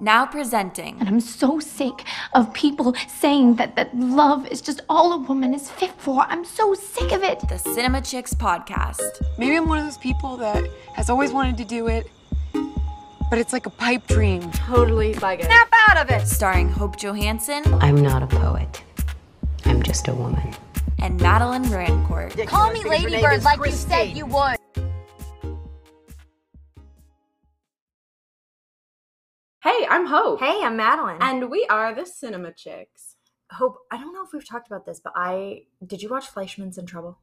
Now presenting And I'm so sick of people saying that, that love is just all a woman is fit for. I'm so sick of it. the Cinema Chicks podcast, Maybe I'm one of those people that has always wanted to do it, but it's like a pipe dream. Totally like it. Snap out of it! Starring Hope Johansson I'm not a poet. I'm just a woman. and Madeline Rancourt. Call me Ladybird like you said you would. I'm Hope. Hey, I'm Madeline. And we are the Cinema Chicks. Hope, I don't know if we've talked about this, but I did you watch Fleishman's in Trouble?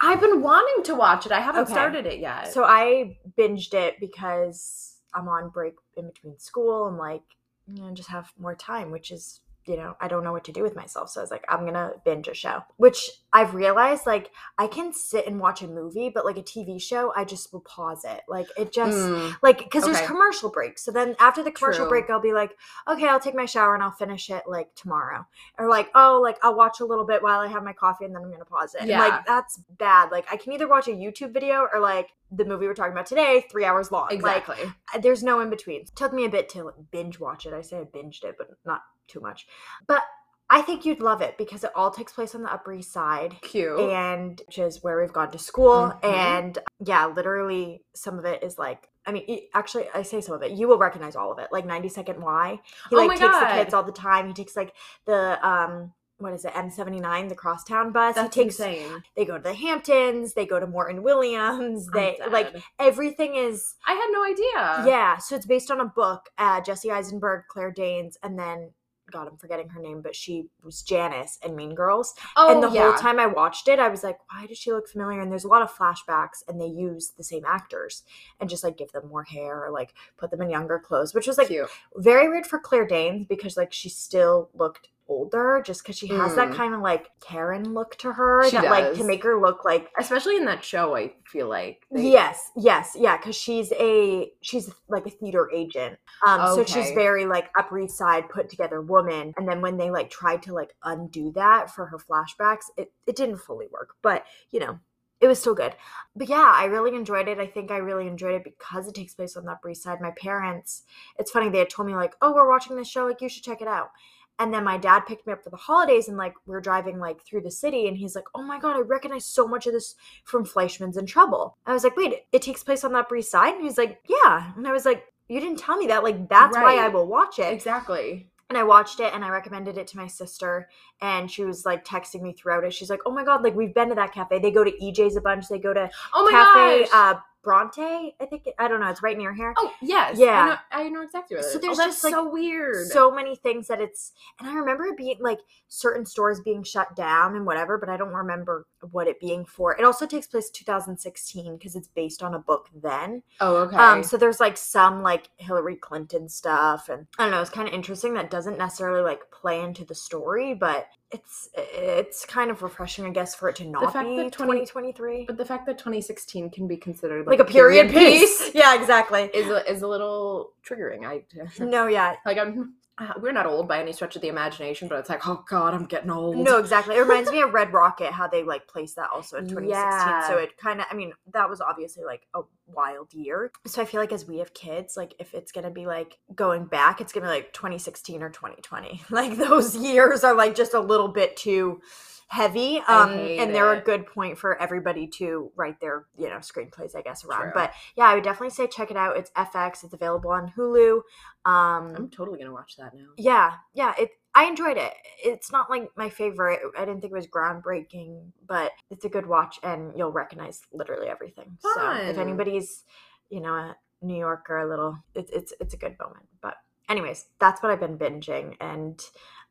I've been wanting to watch it. I haven't Okay. started it yet. So I binged it because I'm on break in between school and like, you know, just have more time, which is, you know, I don't know what to do with myself. So I was like, I'm gonna binge a show. Which I've realized like I can sit and watch a movie, but like a TV show, I just will pause it. Like it just Mm, like because there's commercial breaks. So then after the commercial True. break, I'll be like, okay, I'll take my shower and I'll finish it like tomorrow. Or like, oh, like I'll watch a little bit while I have my coffee and then I'm gonna pause it. And, Yeah. like that's bad. Like I can either watch a YouTube video or like the movie we're talking about today, three hours long. Exactly. uh, there's no in between. It took me a bit to like, binge watch it. I say I binged it, but not too much. But I think you'd love it because it all takes place on the Upper East Side Cute. and which is where we've gone to school Mhm. and yeah literally some of it is like i mean actually i say some of it you will recognize all of it like 90 second y he Oh like my takes God. the kids all the time he takes like the um what is it m79 the crosstown bus That's he takes insane. they go to the hamptons they go to morton williams they like everything is I had no idea. yeah so it's based on a book uh jesse eisenberg claire danes and then god i'm forgetting her name but she was janice in mean girls Oh, and the yeah. whole time I watched it, I was like, why does she look familiar? And there's a lot of flashbacks, and they use the same actors and just like give them more hair or like put them in younger clothes, which was like Cute. very weird for Claire Danes because like she still looked older just because she has that Mm. kind of like Karen look to her She that like to make her look like Especially in that show, I feel like. they- yes yes yeah because she's a she's like a theater agent. Um so she's very like upper east side put together woman and then when they like tried to like undo that for her flashbacks it, it didn't fully work but you know it was still good. But yeah i really enjoyed it. I think i really enjoyed it because it takes place on the upper east side. My parents it's funny they had told me like oh we're watching this show like you should check it out and then my dad picked me up for the holidays and like we are driving like through the city and he's like oh my god i recognize so much of this from Fleishman's in Trouble. I was like, wait, it takes place on the Upper East Side? And he's like, yeah. And I was like, you didn't tell me that. Like, that's why I will watch it. Exactly. And I watched it and I recommended it to my sister. And she was like texting me throughout it. She's like, oh my God, like we've been to that cafe. They go to EJ's a bunch. They go to Oh my Cafe gosh. uh, Bronte. I think, I don't know. It's right near here. oh, yes. Yeah. I know, I know exactly it So there's oh, just, like, so weird. so many things that it's and i remember it being like certain stores being shut down and whatever but i don't remember what it being for it also takes place 2016 because it's based on a book then oh, okay. um so there's like some like hillary clinton stuff and i don't know it's kind of interesting that doesn't necessarily like play into the story but it's it's kind of refreshing i guess for it to not fact be that 20 2023 but the fact that 2016 can be considered like, a period, piece. yeah exactly is a, is a little triggering. I no yeah like I'm uh, we're not old by any stretch of the imagination, but it's like oh god, I'm getting old. No, exactly. It reminds me of Red Rocket, how they like placed that also in 2016. Yeah. So it kind of, I mean, that was obviously like a wild year. So I feel like as we have kids, like if it's gonna be like going back, it's gonna be like 2016 or 2020. Like those years are like just a little bit too heavy. Um, and they're a good point for everybody to write their, you know, screenplays, I guess, around. True. But yeah, I would definitely say check it out. It's FX. It's available on Hulu. Um, I'm totally gonna watch that now. yeah yeah it i enjoyed it. It's not like my favorite. I didn't think it was groundbreaking but it's a good watch and you'll recognize literally everything. So if anybody's you know a new yorker a little it's it's it's a good moment. But anyways that's what i've been binging. And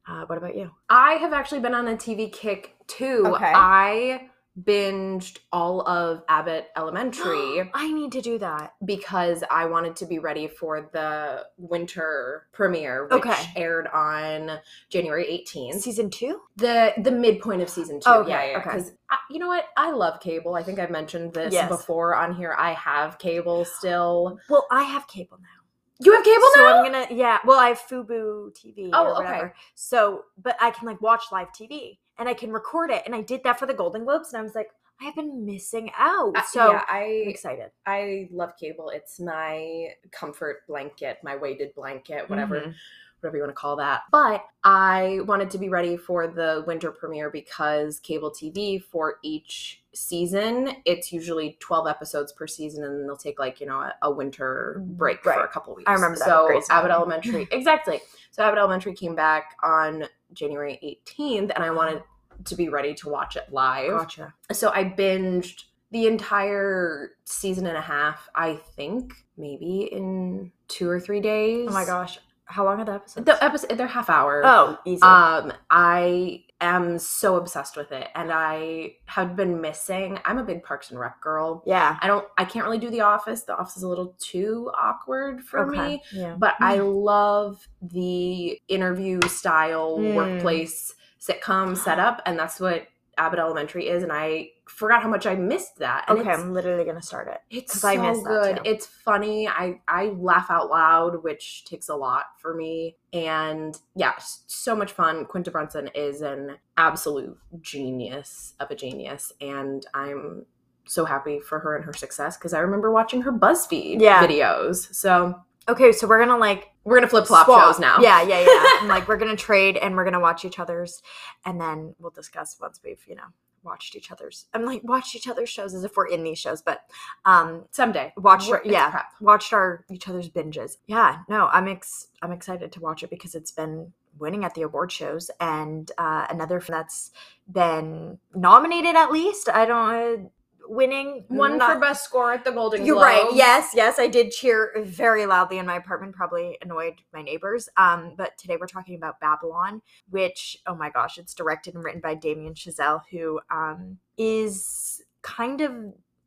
uh, what about you? I have actually been on a TV kick too. Okay. I binged all of Abbott Elementary i need to do that because I wanted to be ready for the winter premiere, which Okay. aired on January 18th. season two the the midpoint of season two. Okay, yeah, yeah. okay. Because you know what, I love cable. I think I've mentioned this Yes. before on here. I have cable still. well i have cable now You have cable so now? I'm gonna yeah. Well, I have Fubo TV Oh, or okay. whatever. So, but I can like watch live TV and I can record it. And I did that for the Golden Globes, and I was like, I have been missing out. Uh, So yeah, I'm excited. I love cable. It's my comfort blanket, my weighted blanket, whatever Mhm. Whatever you want to call that. But I wanted to be ready for the winter premiere because cable TV for each season, it's usually 12 episodes per season and then they'll take like, you know, a, a winter mm, break for a couple weeks. I remember that So Abbott Elementary, exactly. So Abbott Elementary came back on January 18th and I wanted to be ready to watch it live Gotcha. so I binged the entire season and a half, I think, maybe in two or three days. Oh my gosh. How long are the episodes? The episode they're half hour. oh, easy. Um, I am so obsessed with it and I have been missing I'm a big Parks and Rec girl. yeah. I don't I can't really do the office. The office is a little too awkward for me. Yeah. But I love the interview style Mm. workplace sitcom setup, and that's what Abbott Elementary is. And I forgot how much I missed that. And Okay, I'm literally gonna start it. It's so I good. It's funny. I I laugh out loud, which takes a lot for me. And yeah, so much fun. Quinta Brunson is an absolute genius of a genius, and I'm so happy for her and her success because I remember watching her BuzzFeed Yeah. videos. So Okay, so we're gonna like we're gonna flip flop shows now. Yeah, yeah, yeah. and like we're gonna trade and we're gonna watch each other's and then we'll discuss once we've, you know, watched each other's I'm like watched each other's shows as if we're in these shows, but um someday. watched our, yeah, prep. watched our each other's binges. Yeah, no, I'm ex I'm excited to watch it because it's been winning at the award shows and uh another that's been nominated at least. I don't uh, winning One not- for best score at the Golden You're right. Yes, yes, I did cheer very loudly in my apartment, probably annoyed my neighbors. Um, but today we're talking about Babylon, which oh my gosh, it's directed and written by Damien Chazelle, who um is kind of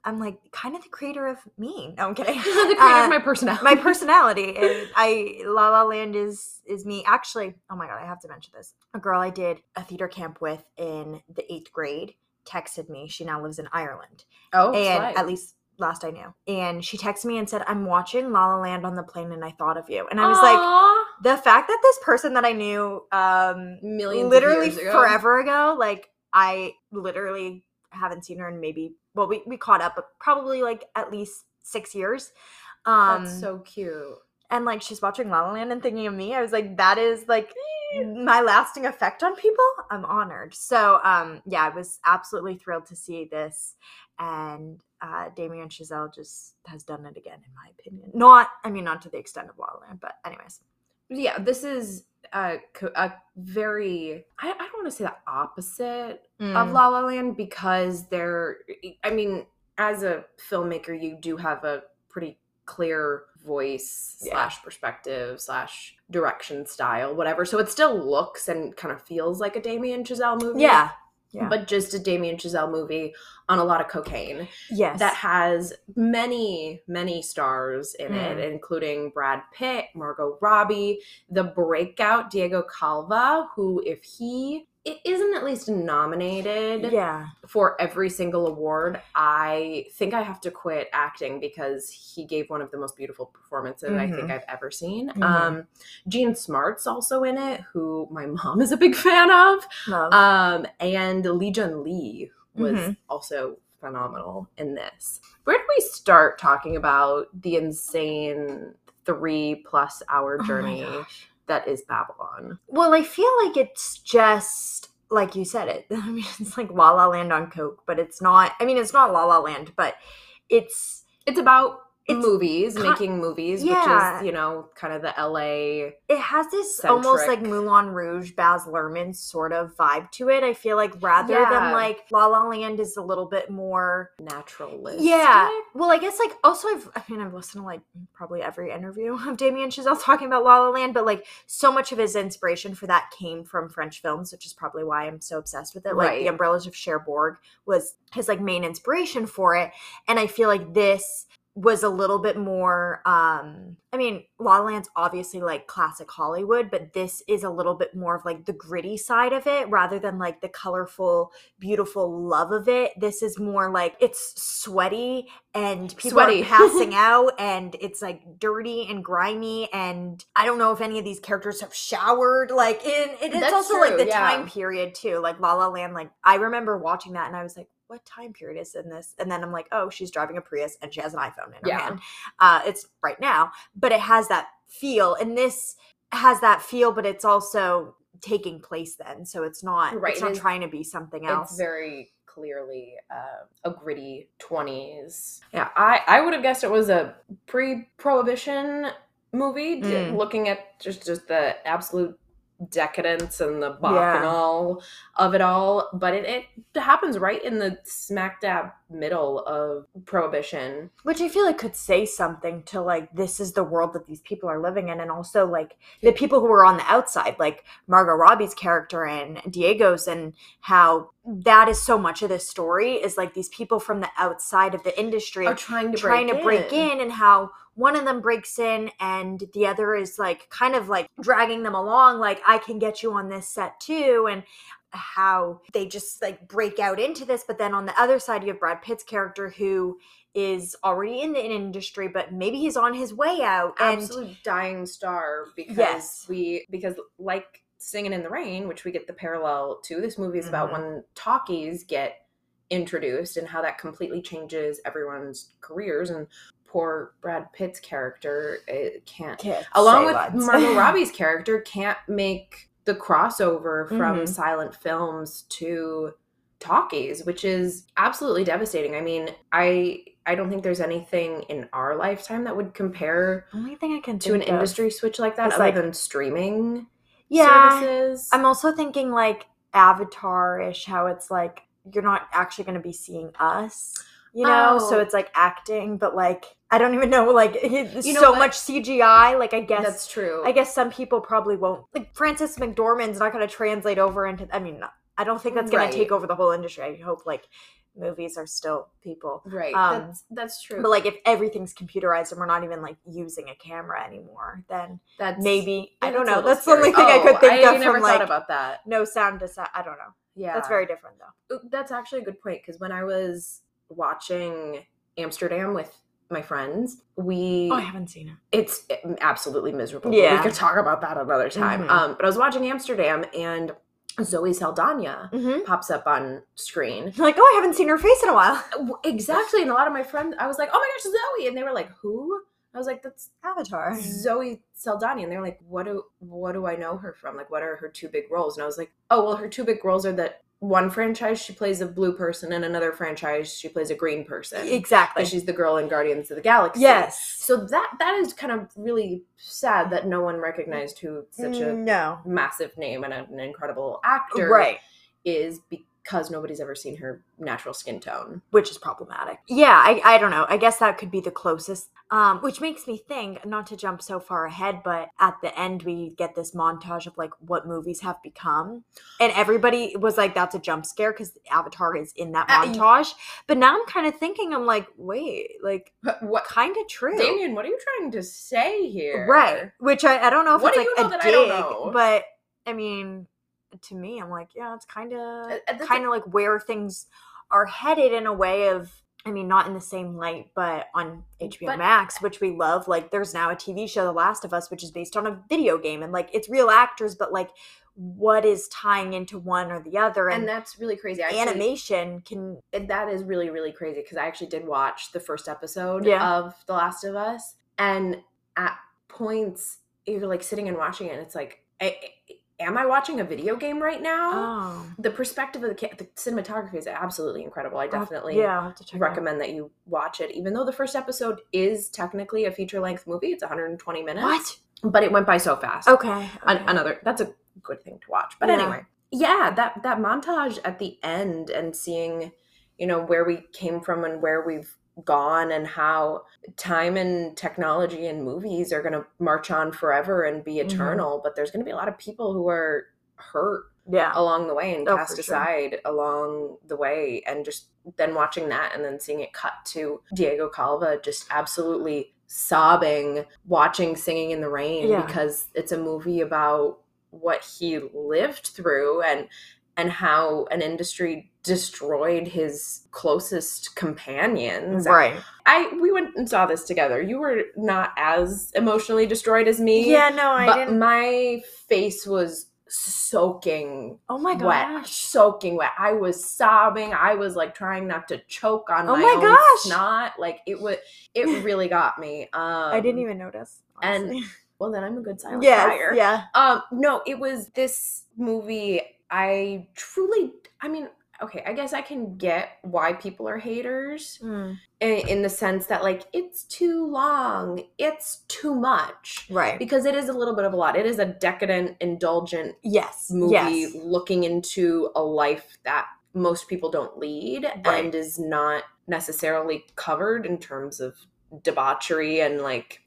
I'm like kind of the creator of me. No, I'm kidding. the creator Uh, of my personality. my personality is I La La Land is is me. Actually, oh my god, I have to mention this. A girl I did a theater camp with in the eighth grade texted me. She now lives in Ireland oh, and slay. at least last I knew. And she texted me and said, "I'm watching La La Land on the plane, and I thought of you." And I was like, the fact that this person that I knew, um, millions, of literally ago. forever ago, like I literally haven't seen her in maybe well, we we caught up, but probably like at least six years. Um, That's so cute. and like she's watching La La Land and thinking of me. I was like, that is like my lasting effect on people. I'm honored. So um yeah, I was absolutely thrilled to see this. And uh Damien Chazelle just has done it again, in my opinion. Not I mean not to the extent of La La Land, but anyways. Yeah, this is a, a very I, I don't want to say the opposite Mm. of La La Land because they're I mean, as a filmmaker, you do have a pretty clear voice Yeah. slash perspective slash direction style, whatever. So it still looks and kind of feels like a Damien Chazelle movie. Yeah. Yeah. But just a Damien Chazelle movie on a lot of cocaine. Yes. that has many, many stars in Mm. it, including Brad Pitt, Margot Robbie, the breakout Diego Calva, who, if he it isn't at least nominated yeah. for every single award, I think I have to quit acting because he gave one of the most beautiful performances I think Mhm. I've ever seen. Mhm. Um, Jean Smart's also in it, who my mom is a big fan of. Love. Um, and Li Jun Li was Mhm. also phenomenal in this. Where do we start talking about the insane three plus hour Oh journey gosh. That is Babylon? Well, I feel like it's just like you said it. I mean, it's like La La Land on coke, but it's not. I mean, it's not La La Land, but it's It's about It's movies, ki- making movies, Yeah. which is, you know, kind of the LA. it has this almost like Moulin Rouge, Baz Luhrmann sort of vibe to it. I feel like rather Yeah. than like La La Land is a little bit more. naturalistic. Yeah. Well, I guess like also I've I mean I've listened to like probably every interview of Damien Chazelle talking about La La Land, but like so much of his inspiration for that came from French films, which is probably why I'm so obsessed with it. Like Right. The Umbrellas of Cherbourg was his like main inspiration for it, and I feel like this was a little bit more um I mean La La Land's obviously like classic Hollywood but this is a little bit more of like the gritty side of it rather than like the colorful beautiful love of it this is more like it's sweaty and people Sweaty. are passing out and it's like dirty and grimy and I don't know if any of these characters have showered like in it is That's also like the yeah. time period too like La La Land like I remember watching that and I was like what time period is in this? And then I'm like, oh, she's driving a Prius and she has an iPhone in her Yeah. hand. Uh, it's right now, but it has that feel, and this has that feel, but it's also taking place then, so it's not Right, it's not is- trying to be something else. It's very clearly uh, a gritty 20s. Yeah, I, I would have guessed it was a pre prohibition movie, d- Mm. looking at just, just the absolute decadence and the Yeah. bacchanal of it all. But it, it happens right in the smack dab middle of prohibition. Which I feel like could say something to like this is the world that these people are living in, and also like the people who are on the outside, like Margot Robbie's character and Diego's, and how that is so much of this story is like these people from the outside of the industry Are trying to trying break to break in and how one of them breaks in and the other is like kind of like dragging them along like i can get you on this set too and how they just like break out into this but then on the other side you have brad pitt's character who is already in the industry but maybe he's on his way out and absolute dying star because Yes. we because like singing in the rain which we get the parallel to this movie is about Mhm. when talkies get introduced and how that completely changes everyone's careers and poor brad pitt's character it can't Can't along with lots. margot robbie's character can't make the crossover from Mhm. silent films to talkies which is absolutely devastating i mean i i don't think there's anything in our lifetime that would compare only thing i can to an industry switch like that other like- than streaming yeah services i'm also thinking like avatar-ish how it's like you're not actually going to be seeing us you know so Oh. it's like acting but like i don't even know like it's You know so what? much cgi like i guess that's true. I guess some people probably won't like Francis mcdormand's not going to translate over into i mean i don't think that's going Right. to take over the whole industry. I hope like movies are still people. Right. Um, that's that's true. but like if everything's computerized and we're not even like using a camera anymore then that's maybe i don't know. that's the only scary. thing i could Oh, think I of never from thought like about that. no sound to sound i don't know. Yeah. that's very different though. That's actually a good point because when i was watching amsterdam with my friends we oh i haven't seen it it's absolutely miserable. Yeah. we could talk about that another time. Mhm. Um, but I was watching Amsterdam, and Zoe Saldana mm-hmm. pops up on screen. like oh i haven't seen her face in a while Exactly, and a lot of my friends, I was like, "Oh my gosh, Zoe!" and they were like, "Who?" I was like, "That's avatar Zoe Saldana," and they're like, "What do what do I know her from? Like, what are her two big roles?" And I was like, "Oh, well, her two big roles are that one franchise she plays a blue person, and another franchise she plays a green person. exactly she's the girl in Guardians of the Galaxy. yes So that that is kind of really sad that no one recognized who such a no massive name and an incredible actor right is because nobody's ever seen her natural skin tone. which is problematic yeah I, I don't know i guess that could be the closest um which makes me think not to jump so far ahead but at the end we get this montage of like what movies have become and everybody was like that's a jump scare because avatar is in that Uh, montage but now i'm kind of thinking i'm like wait like What, kind of true Damien? What are you trying to say here? Right. Which I, I don't know if What it's do like you know a that I don't know? but I mean, to me, I'm like, yeah, it's kind of Uh, uh, kind of like where things are headed in a way of. I mean, not in the same light, but on HBO But- Max, which we love. Like, there's now a TV show, The Last of Us, which is based on a video game, and like it's real actors, but like, what is tying into one or the other? and And, that's really crazy. Actually- animation can, that is really really crazy because I actually did watch the first episode Yeah. of The Last of Us, and at points you're like sitting and watching it, and it's like, I, am I watching a video game right now? oh, the perspective of the, ca- the cinematography is absolutely incredible. I definitely yeah, I'll have to check out. recommend that you watch it. Even though the first episode is technically a feature length movie, it's 120 minutes. What? But it went by so fast. Okay. An- another that's a good thing to watch. But Yeah. anyway, yeah, that that montage at the end and seeing, you know, where we came from and where we've gone and how time and technology and movies are going to march on forever and be Mm-hmm. eternal, but there's going to be a lot of people who are hurt Yeah. along the way and Oh, cast for sure. aside along the way and just then watching that and then seeing it cut to Diego Calva just absolutely sobbing watching singing in the rain Yeah. because it's a movie about what he lived through and and how an industry destroyed his closest companions. Right. I we went and saw this together. You were not as emotionally destroyed as me. Yeah, no, I but didn't. my face was soaking Oh my wet, gosh. soaking wet. I was sobbing. I was like trying not to choke on Oh my, my own gosh. snot. Like it was, it really got me. Um, I didn't even notice. and well, then I'm a good silent yes, crier. yeah. Um, no, it was this movie. I truly, I mean, okay, I guess I can get why people are haters Mm, in, in the sense that like it's too long, it's too much. right. Because it is a little bit of a lot. It is a decadent, indulgent Yes. movie Yes. looking into a life that most people don't lead Right. and is not necessarily covered in terms of debauchery and like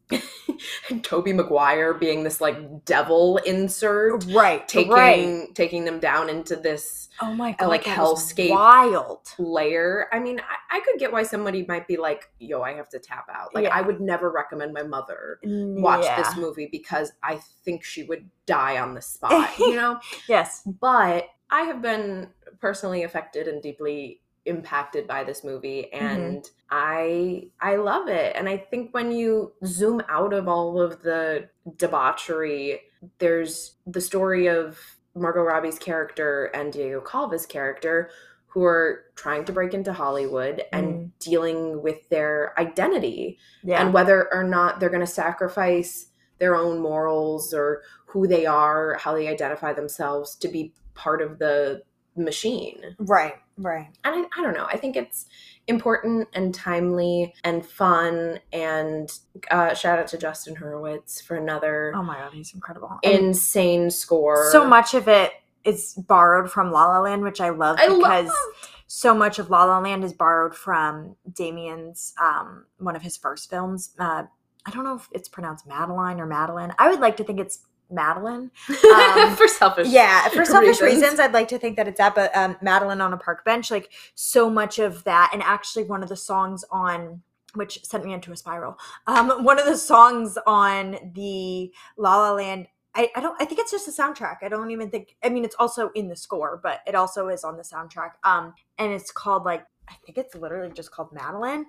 Tobey Maguire being this like devil insert Right. taking right. taking them down into this Oh my uh, god. like hellscape. Wild. layer. I mean, I, I could get why somebody might be like, yo, I have to tap out. Like Yeah. I would never recommend my mother watch yeah. this movie because I think she would die on the spot, you know? Yes. but I have been personally affected and deeply impacted by this movie Mm-hmm. and I I love it and I think when you zoom out of all of the debauchery there's the story of Margot Robbie's character and Diego Calva's character who are trying to break into Hollywood and dealing with their identity. Yeah. and whether or not they're going to sacrifice their own morals or who they are, how they identify themselves to be part of the machine. right. Right. And I, I don't know. I think it's important and timely and fun. And uh, shout out to Justin Hurwitz for another Oh my god, he's incredible. And insane score. so much of it is borrowed from La La Land, which I love I because love. so much of La La Land is borrowed from Damien's um one of his first films. Uh I don't know if it's pronounced Madeline or Madeline. I would like to think it's Madeline. Um, for selfish. yeah, for selfish reasons. reasons. I'd like to think that it's that, but um, Madeline on a park bench, like so much of that, and actually one of the songs on which sent me into a spiral. Um, one of the songs on the La La Land. I, I don't I think it's just the soundtrack. I don't even think I mean it's also in the score, but it also is on the soundtrack. Um and it's called like I think it's literally just called Madeline.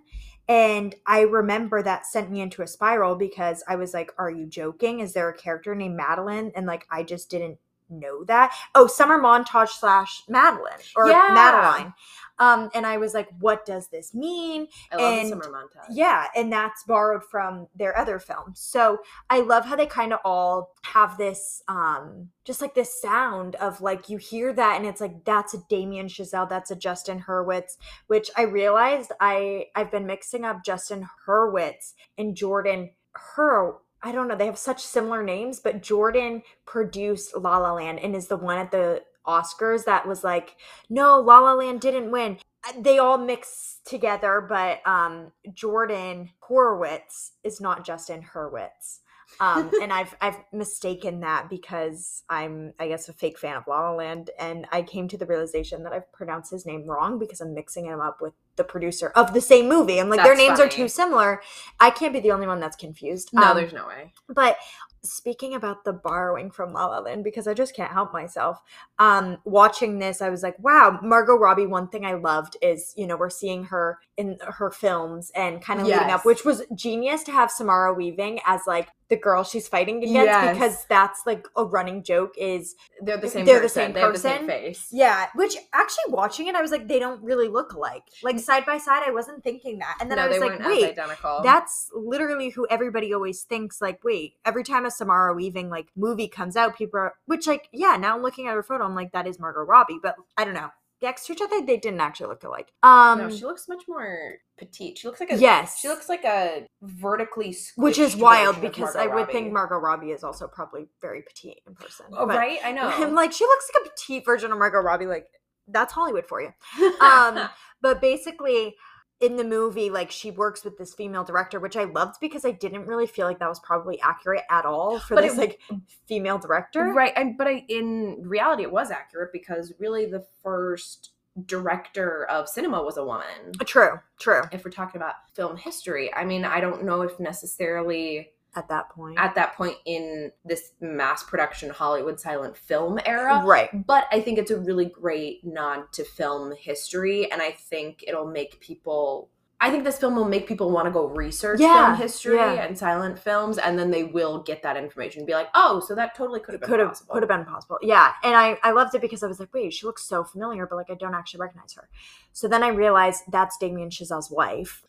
And I remember that sent me into a spiral because I was like, Are you joking? Is there a character named Madeline? And like I just didn't know that. Oh, summer montage slash Madeline or Yeah. Madeline. Um, and I was like, what does this mean? I love and- summer montage. Yeah, and that's borrowed from their other films. So I love how they kind of all have this um just like this sound of like you hear that and it's like that's a Damien Chazelle, that's a Justin Hurwitz, which I realized I I've been mixing up Justin Hurwitz and Jordan Hur I don't know, they have such similar names, but Jordan produced La La Land and is the one at the Oscars that was like, no, La La Land didn't win. Uh, They all mix together, but um, Jordan Horowitz is not Justin Hurwitz. Um, and I've I've mistaken that because I'm I guess a fake fan of La La Land, and I came to the realization that I've pronounced his name wrong because I'm mixing him up with the producer of the same movie. I'm like their That's names are too similar. I can't be the only one that's confused. No, Um, there's no way. but speaking about the borrowing from La La Land, because I just can't help myself. Um, watching this, I was like, wow, Margot Robbie. One thing I loved is, you know, we're seeing her in her films and kind of leading up, which was genius to have Samara Weaving as like the girl she's fighting against Yes. because that's like a running joke is They're the same They're the person. same they have the same person? face. yeah, which actually watching it, I was like, they don't really look alike. Like side by side, I wasn't thinking that. And then no, I was they like, wait, identical. that's literally who everybody always thinks like wait every time a samara weaving like movie comes out people are which like yeah now looking at her photo i'm like that is margot robbie but i don't know next to each other they didn't actually look alike um no, she looks much more petite. She looks like a yes She looks like a vertically which is wild because i would Robbie. think margot robbie is also probably very petite in person Oh, but right? I know. i'm like she looks like a petite version of margot robbie like that's hollywood for you um but basically in the movie like she works with this female director which i loved because i didn't really feel like that was probably accurate at all for But this it- like female director right. And, but I, in reality, it was accurate because really the first director of cinema was a woman. true true If we're talking about film history, I mean, I don't know if necessarily at that point at that point in this mass production Hollywood silent film era. right But I think it's a really great nod to film history, and I think it'll make people. I think this film will make people want to go research Yeah, film history yeah. and silent films, and then they will get that information and be like, "Oh, so that totally could have been could have possible." could have been possible. Yeah, and I I loved it because I was like, wait, she looks so familiar, but like I don't actually recognize her. So then I realized that's Damien Chazelle's wife,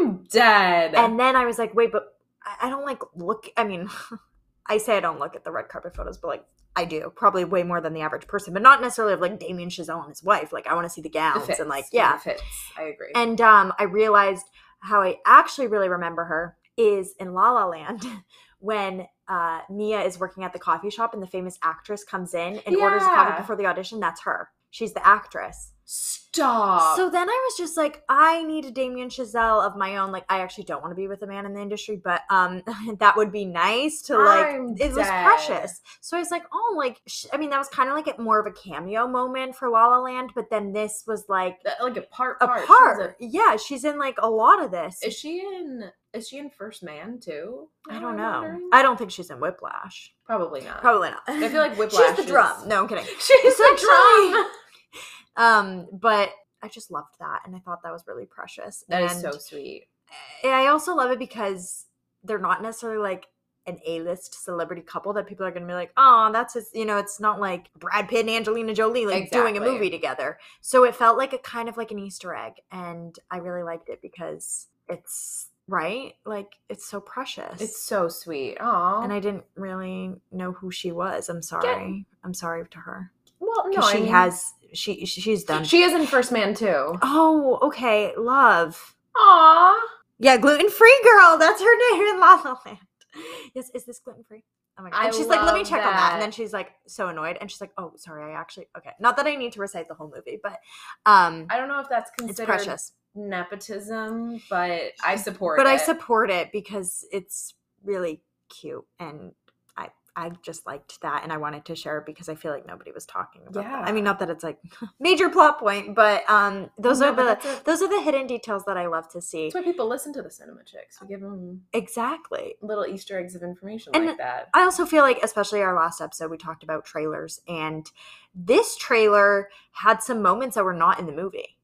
I'm dead. and then I was like, wait, but I, I don't like look. I mean, I say I don't look at the red carpet photos, but like I do probably way more than the average person, but not necessarily of like Damien Chazelle and his wife. Like I want to see the gowns fits, and like yeah, yeah, fits. I agree. and um, I realized how I actually really remember her is in La La Land when uh, Mia is working at the coffee shop and the famous actress comes in and orders a coffee Yeah. before the audition. That's her. She's the actress. Stop. So then I was just like, I need a Damien Chazelle of my own. Like, I actually don't want to be with a man in the industry, but um, that would be nice to like. I'm it was precious. So I was like, oh, like, sh- I mean, that was kind of like a, more of a cameo moment for La La Land, but then this was like That- like a part. a part. She was part. Yeah, she's in like a lot of this. Is she in? Is she in First Man too? I don't know. wondering? I don't think she's in Whiplash. Probably not. Probably not. I feel like Whiplash. she's the is- drum. No, I'm kidding. She's the drum. Um, but I just loved that, and I thought that was really precious. That is and so sweet. I also love it because they're not necessarily like an A-list celebrity couple that people are going to be like, oh, that's his, you know, it's not like Brad Pitt and Angelina Jolie like doing a movie together. So it felt like a kind of like an Easter egg, and I really liked it because it's right, like it's so precious. It's so sweet. Oh, and I didn't really know who she was. I'm sorry. I'm sorry to her well, no, because I she mean, has she she's done. She is in First Man too. oh, okay, love. Aw. Yeah, gluten free girl. That's her name in La La Land. Yes, is this gluten free? Oh my god. I And she's like, let me check on that. And then she's like so annoyed. And she's like, oh, sorry, I actually okay. Not that I need to recite the whole movie, but um I don't know if that's considered precious. nepotism, but I support But it. I support it because it's really cute and I just liked that and I wanted to share it because I feel like nobody was talking about that. I mean, not that it's like major plot point, but um those No, are but the those are the hidden details that I love to see. That's why people listen to the Cinema Chicks. We give them Exactly. little Easter eggs of information And like that. I also feel like, especially our last episode, we talked about trailers, and this trailer had some moments that were not in the movie,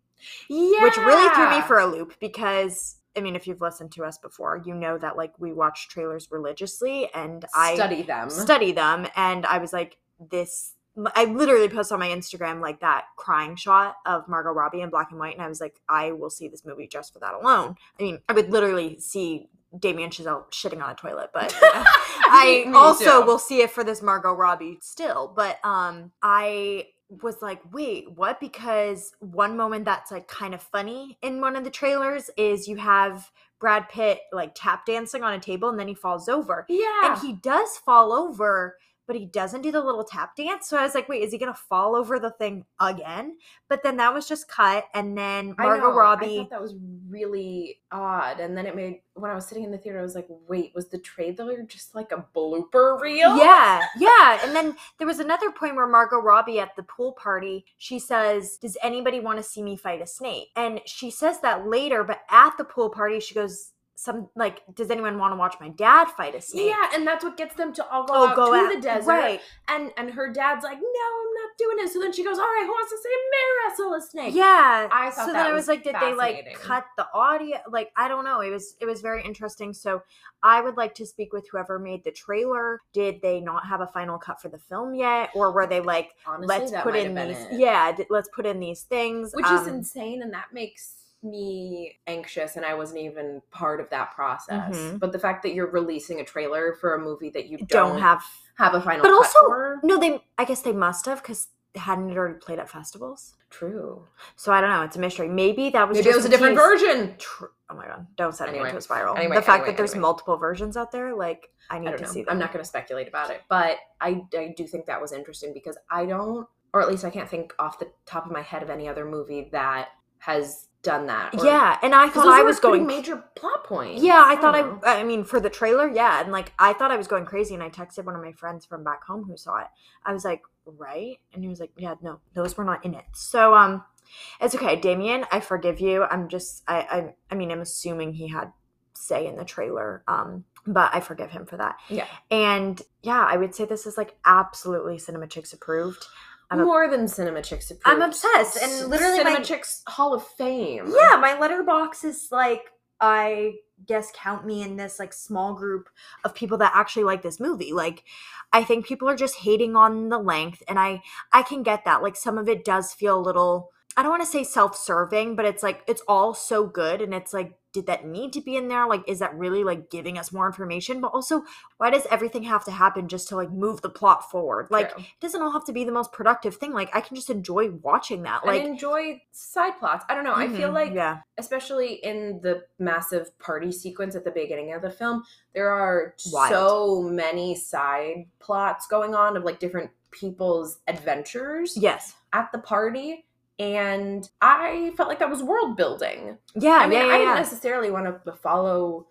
Yeah, which really threw me for a loop because. I mean, if you've listened to us before, you know that like we watch trailers religiously, and I study them. study them, and I was like, this. I literally posted on my Instagram like that crying shot of Margot Robbie in black and white, and I was like, I will see this movie just for that alone. I mean, I would literally see Damien Chazelle shitting on a toilet, but I also too. will see it for this Margot Robbie still. But um I was like, wait, what? Because one moment that's like kind of funny in one of the trailers is you have Brad Pitt like tap dancing on a table and then he falls over. Yeah, And he does fall over, but he doesn't do the little tap dance. So I was like, wait, is he gonna fall over the thing again? But then that was just cut, and then I Margot know, I Robbie. thought that was really odd, and then it made when I was sitting in the theater, I was like, "Wait, was the trailer just like a blooper reel?" Yeah, yeah. And then there was another point where Margot Robbie at the pool party, she says, Does anybody want to see me fight a snake? And she says that later, but at the pool party, she goes, some like, does anyone want to watch my dad fight a snake? Yeah, and that's what gets them to all go Oh, out go to out. the desert. Right. And and her dad's like, "No, I'm not doing it." So then she goes, "All right, who wants to see me wrestle a snake?" Yeah. I thought so that then I was like, did they like cut the audio? Like, I don't know. It was it was very interesting. So I would like to speak with whoever made the trailer. Did they not have a final cut for the film yet, or were they like, Honestly, let's put in these? it. Yeah, d- let's put in these things, which is Um, insane, and that makes me anxious. And I wasn't even part of that process. Mhm. But the fact that you're releasing a trailer for a movie that you don't, don't have have a final, But also, for, no, they. I guess they must have because hadn't it already played at festivals? true. So I don't know. It's a mystery. Maybe that was Maybe it was a different tease. version. Tr- oh my god! Don't send Anyway, me into a spiral. anyway, the fact anyway, that there's multiple versions out there, like I need I to know. see them. I'm not going to speculate about it, but I, I do think that was interesting because I don't, or at least I can't think off the top of my head of any other movie that has done that. or- yeah, and I thought I was going major plot points. Yeah, I thought know. I. I mean, for the trailer, yeah, and like I thought I was going crazy, and I texted one of my friends from back home who saw it. I was like, right, and he was like, yeah, no, those were not in it. So um, it's okay, Damien, I forgive you. I'm just, I, I, I mean, I'm assuming he had say in the trailer, um, but I forgive him for that. Yeah. And yeah, I would say this is like absolutely Cinema Chicks approved. I'm a- More than Cinema Chicks approved. I'm obsessed, and literally Cinema my- Chicks Hall of Fame. Yeah, my Letterboxd is like I guess count me in this like small group of people that actually like this movie. Like I think people are just hating on the length and I I can get that. Like some of it does feel a little I don't want to say self-serving, but it's like it's all so good and it's like did that need to be in there? Like is that really like giving us more information? But also why does everything have to happen just to like move the plot forward? Like True. it doesn't all have to be the most productive thing. Like I can just enjoy watching that. Like, Like enjoy side plots. I don't know. I feel Mhm, like, yeah. especially in the massive party sequence at the beginning of the film, there are Wild. so many side plots going on of like different people's adventures Yes. at the party. And I felt like that was world building. Yeah, I mean, yeah, yeah, I didn't yeah. necessarily want to follow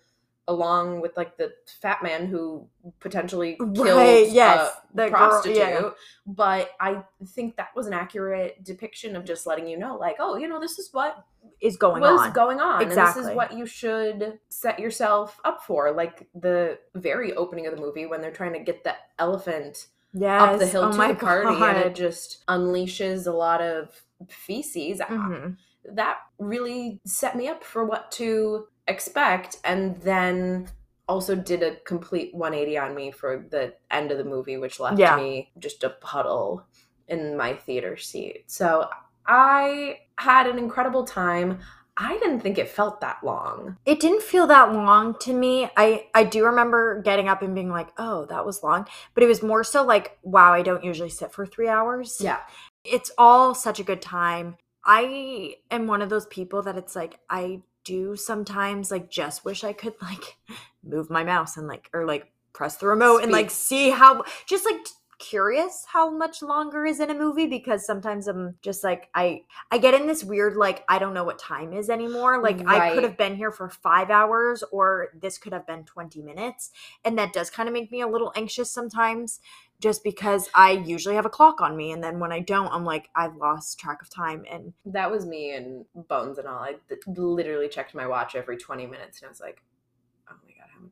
along with like the fat man who potentially killed Right, yes, a the girl- prostitute, yeah. but I think that was an accurate depiction of just letting you know, like, oh, you know, this is what is going was on. going on, and this is what you should set yourself up for. Like the very opening of the movie when they're trying to get the elephant yes. up the hill oh to the party, and it just unleashes a lot of feces. Mhm. that really set me up for what to expect and then also did a complete 180 on me for the end of the movie which left Yeah. me just a puddle in my theater seat so i had an incredible time i didn't think it felt that long It didn't feel that long to me. I I do remember getting up and being like, "Oh, that was long," but it was more so like, "Wow, I don't usually sit for three hours." yeah it's all such a good time. I am one of those people that it's like I do sometimes like just wish I could like move my mouse and like or like press the remote and like see how just like curious how much longer is in a movie because sometimes I'm just like I I get in this weird like I don't know what time is anymore. Like I could have been here for 5 hours or this could have been 20 minutes and that does kind of make me a little anxious sometimes just because I usually have a clock on me and then when I don't I'm like I've lost track of time and that was me and bones and all i th- literally checked my watch every 20 minutes and i was like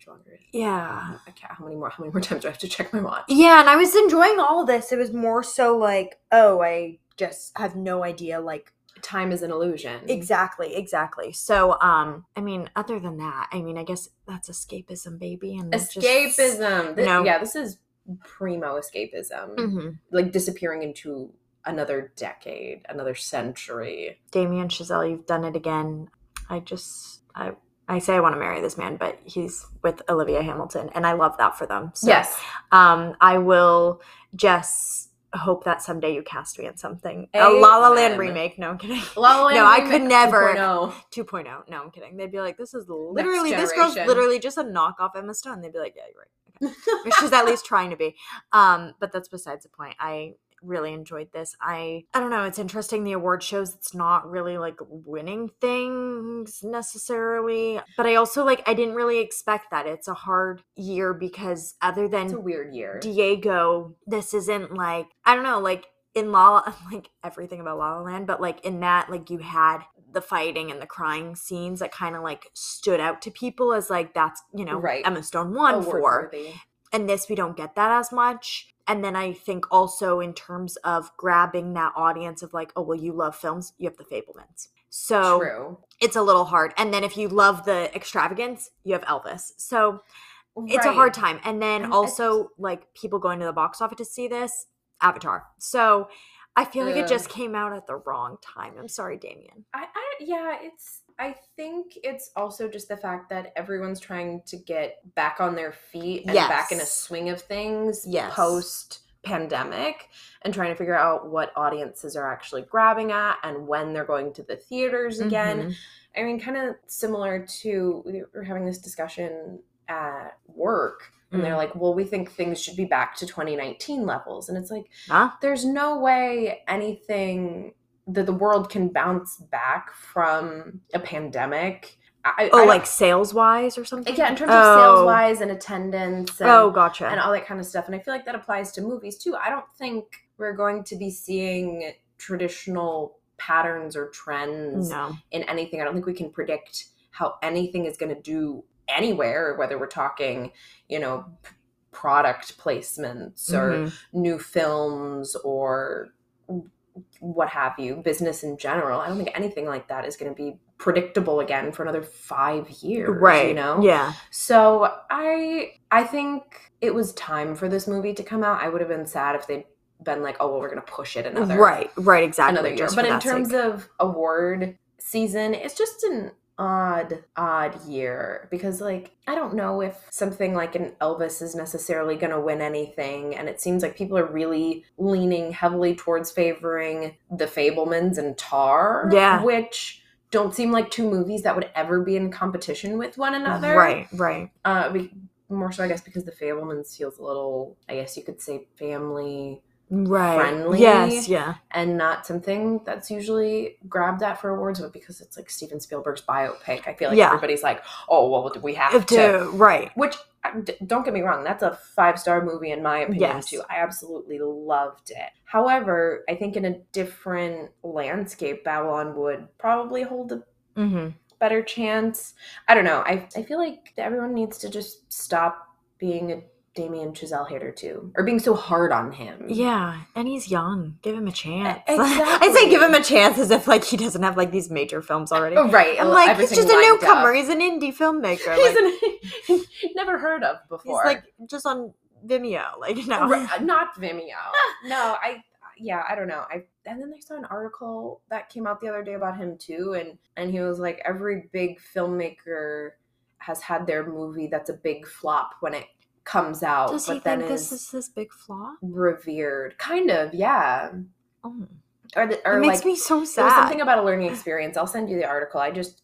my god how much longer yeah. okay how many more how many more times do i have to check my watch Yeah, and I was enjoying all this. It was more so like, oh, I just have no idea like time is an illusion exactly, exactly. So, um I mean, other than that, I mean, I guess that's escapism, baby, and it just- escapism No. yeah this is primo escapism Mhm. like disappearing into another decade another century Damien Chazelle, you've done it again. I just I I say I want to marry this man, but he's with Olivia Hamilton, and I love that for them. So, yes um, I will just hope that someday you cast me in something. A La La Land remake. No, I'm kidding. La La Land No, I could never. 2.0. 2.0. No, I'm kidding. They'd be like, this is literally, this girl's literally just a knockoff Emma Stone. They'd be like, yeah, you're right. Okay. She's at least trying to be. Um, but that's besides the point. I really enjoyed this. I I don't know, it's interesting the award shows it's not really like winning things necessarily. But I also like I didn't really expect that. It's a hard year because other it's a than weird year Diego, this isn't like I don't know, like in La La, like everything about La La Land, but like in that, like you had the fighting and the crying scenes that kind of like stood out to people as like that's you know Right. Emma Stone won for, Award-worthy. and this we don't get that as much. And then I think also in terms of grabbing that audience of like, oh well, you love films, you have the Fabelmans. So true it's a little hard. And then if you love the extravagance, you have Elvis. So it's a hard time. And then And also like people going to the box office to see this, Avatar. So I feel like it just came out at the wrong time. I'm sorry, Damien. I, I yeah, it's I think it's also just the fact that everyone's trying to get back on their feet and back in a swing of things Yes. post pandemic and trying to figure out what audiences are actually grabbing at and when they're going to the theaters again. Mhm. I mean, kind of similar to we were having this discussion at work, and Mm. they're like, "Well, we think things should be back to 2019 levels," and it's like, Huh? there's no way anything that the world can bounce back from a pandemic. I, Oh, I like sales wise or something? yeah, in terms of Oh. sales wise and attendance. And, Oh, gotcha. and all that kind of stuff. And I feel like that applies to movies too. I don't think we're going to be seeing traditional patterns or trends no. in anything. I don't think we can predict how anything is going to do anywhere, whether we're talking, you know, p- product placements or Mhm. new films or what have you, business in general. I don't think anything like that is going to be predictable again for another five years. right. You know. Yeah. So I I think it was time for this movie to come out. I would have been sad if they'd been like, oh well, we're gonna push it another Right. Right. Exactly. another year. But in terms sake. of award season, it's just an odd, odd year because like I don't know if something like an Elvis is necessarily gonna win anything, and it seems like people are really leaning heavily towards favoring the Fabelmans and Tar, Yeah. which don't seem like two movies that would ever be in competition with one another. Right. Right. Uh, we, more so, I guess, because the Fabelmans feels a little, I guess you could say, family Right. friendly. Yes. Yeah. and not something that's usually grabbed at for awards, but because it's like Steven Spielberg's biopic, I feel like Yeah. everybody's like, oh, well, we have to. to right. Which, don't get me wrong, that's a five star movie in my opinion, Yes. too. I absolutely loved it. However, I think in a different landscape, Babylon would probably hold a Mm-hmm. better chance. I don't know. I, I feel like everyone needs to just stop being a Damien Chazelle hater too, or being so hard on him. Yeah, and he's young. Give him a chance. Exactly. I say give him a chance as if like he doesn't have like these major films already. Oh, right. I'm like he's just a newcomer. up. He's an indie filmmaker. He's Like, an, never heard of he's before. like just on Vimeo. Like no. Right, uh, not Vimeo. no, I yeah, I don't know. I and then I saw an article that came out the other day about him too, and and he was like, every big filmmaker has had their movie that's a big flop when it comes out, Does but he then think is this is his big flaw? revered. Kind of, yeah. Oh, Or the, or it makes like me so sad. something about a learning experience. I'll send you the article. I just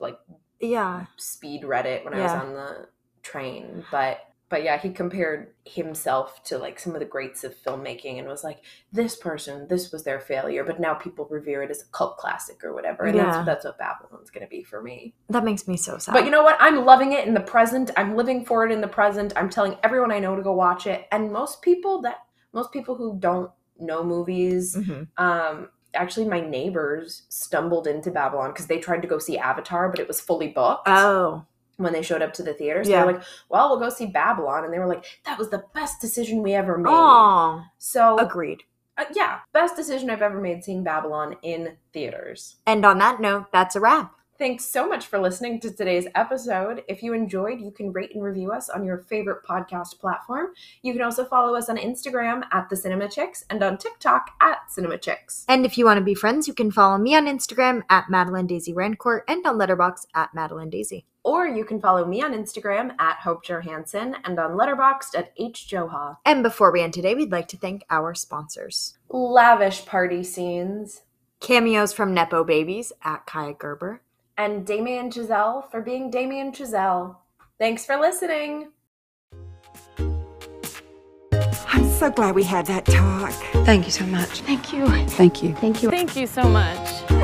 like yeah. speed read it when I was on the train, but but yeah, he compared himself to like some of the greats of filmmaking and was like, this person, this was their failure, but now people revere it as a cult classic or whatever. And Yeah. that's that's what Babylon's gonna be for me. That makes me so sad. But you know what? I'm loving it in the present. I'm living for it in the present. I'm telling everyone I know to go watch it. And most people that most people who don't know movies, Mhm. um, actually my neighbors stumbled into Babylon because they tried to go see Avatar, but it was fully booked Oh. When they showed up to the theater. So Yeah. they were like, well, we'll go see Babylon. And they were like, that was the best decision we ever made. Oh. So, Agreed. uh, yeah, best decision I've ever made seeing Babylon in theaters. And on that note, that's a wrap. Thanks so much for listening to today's episode. If you enjoyed, you can rate and review us on your favorite podcast platform. You can also follow us on Instagram at The Cinema Chicks and on TikTok at Cinema Chicks. And if you want to be friends, you can follow me on Instagram at Madeline Daisy Rancourt and on Letterboxd at Madeline Daisy. Or you can follow me on Instagram at Hope Johansson and on Letterboxd at H Joha. And before we end today, we'd like to thank our sponsors. Lavish party scenes. Cameos from Nepo Babies at Kaia Gerber. and Damien Chazelle for being Damien Chazelle. Thanks for listening. I'm so glad we had that talk. Thank you so much. Thank you. Thank you. Thank you. Thank you so much.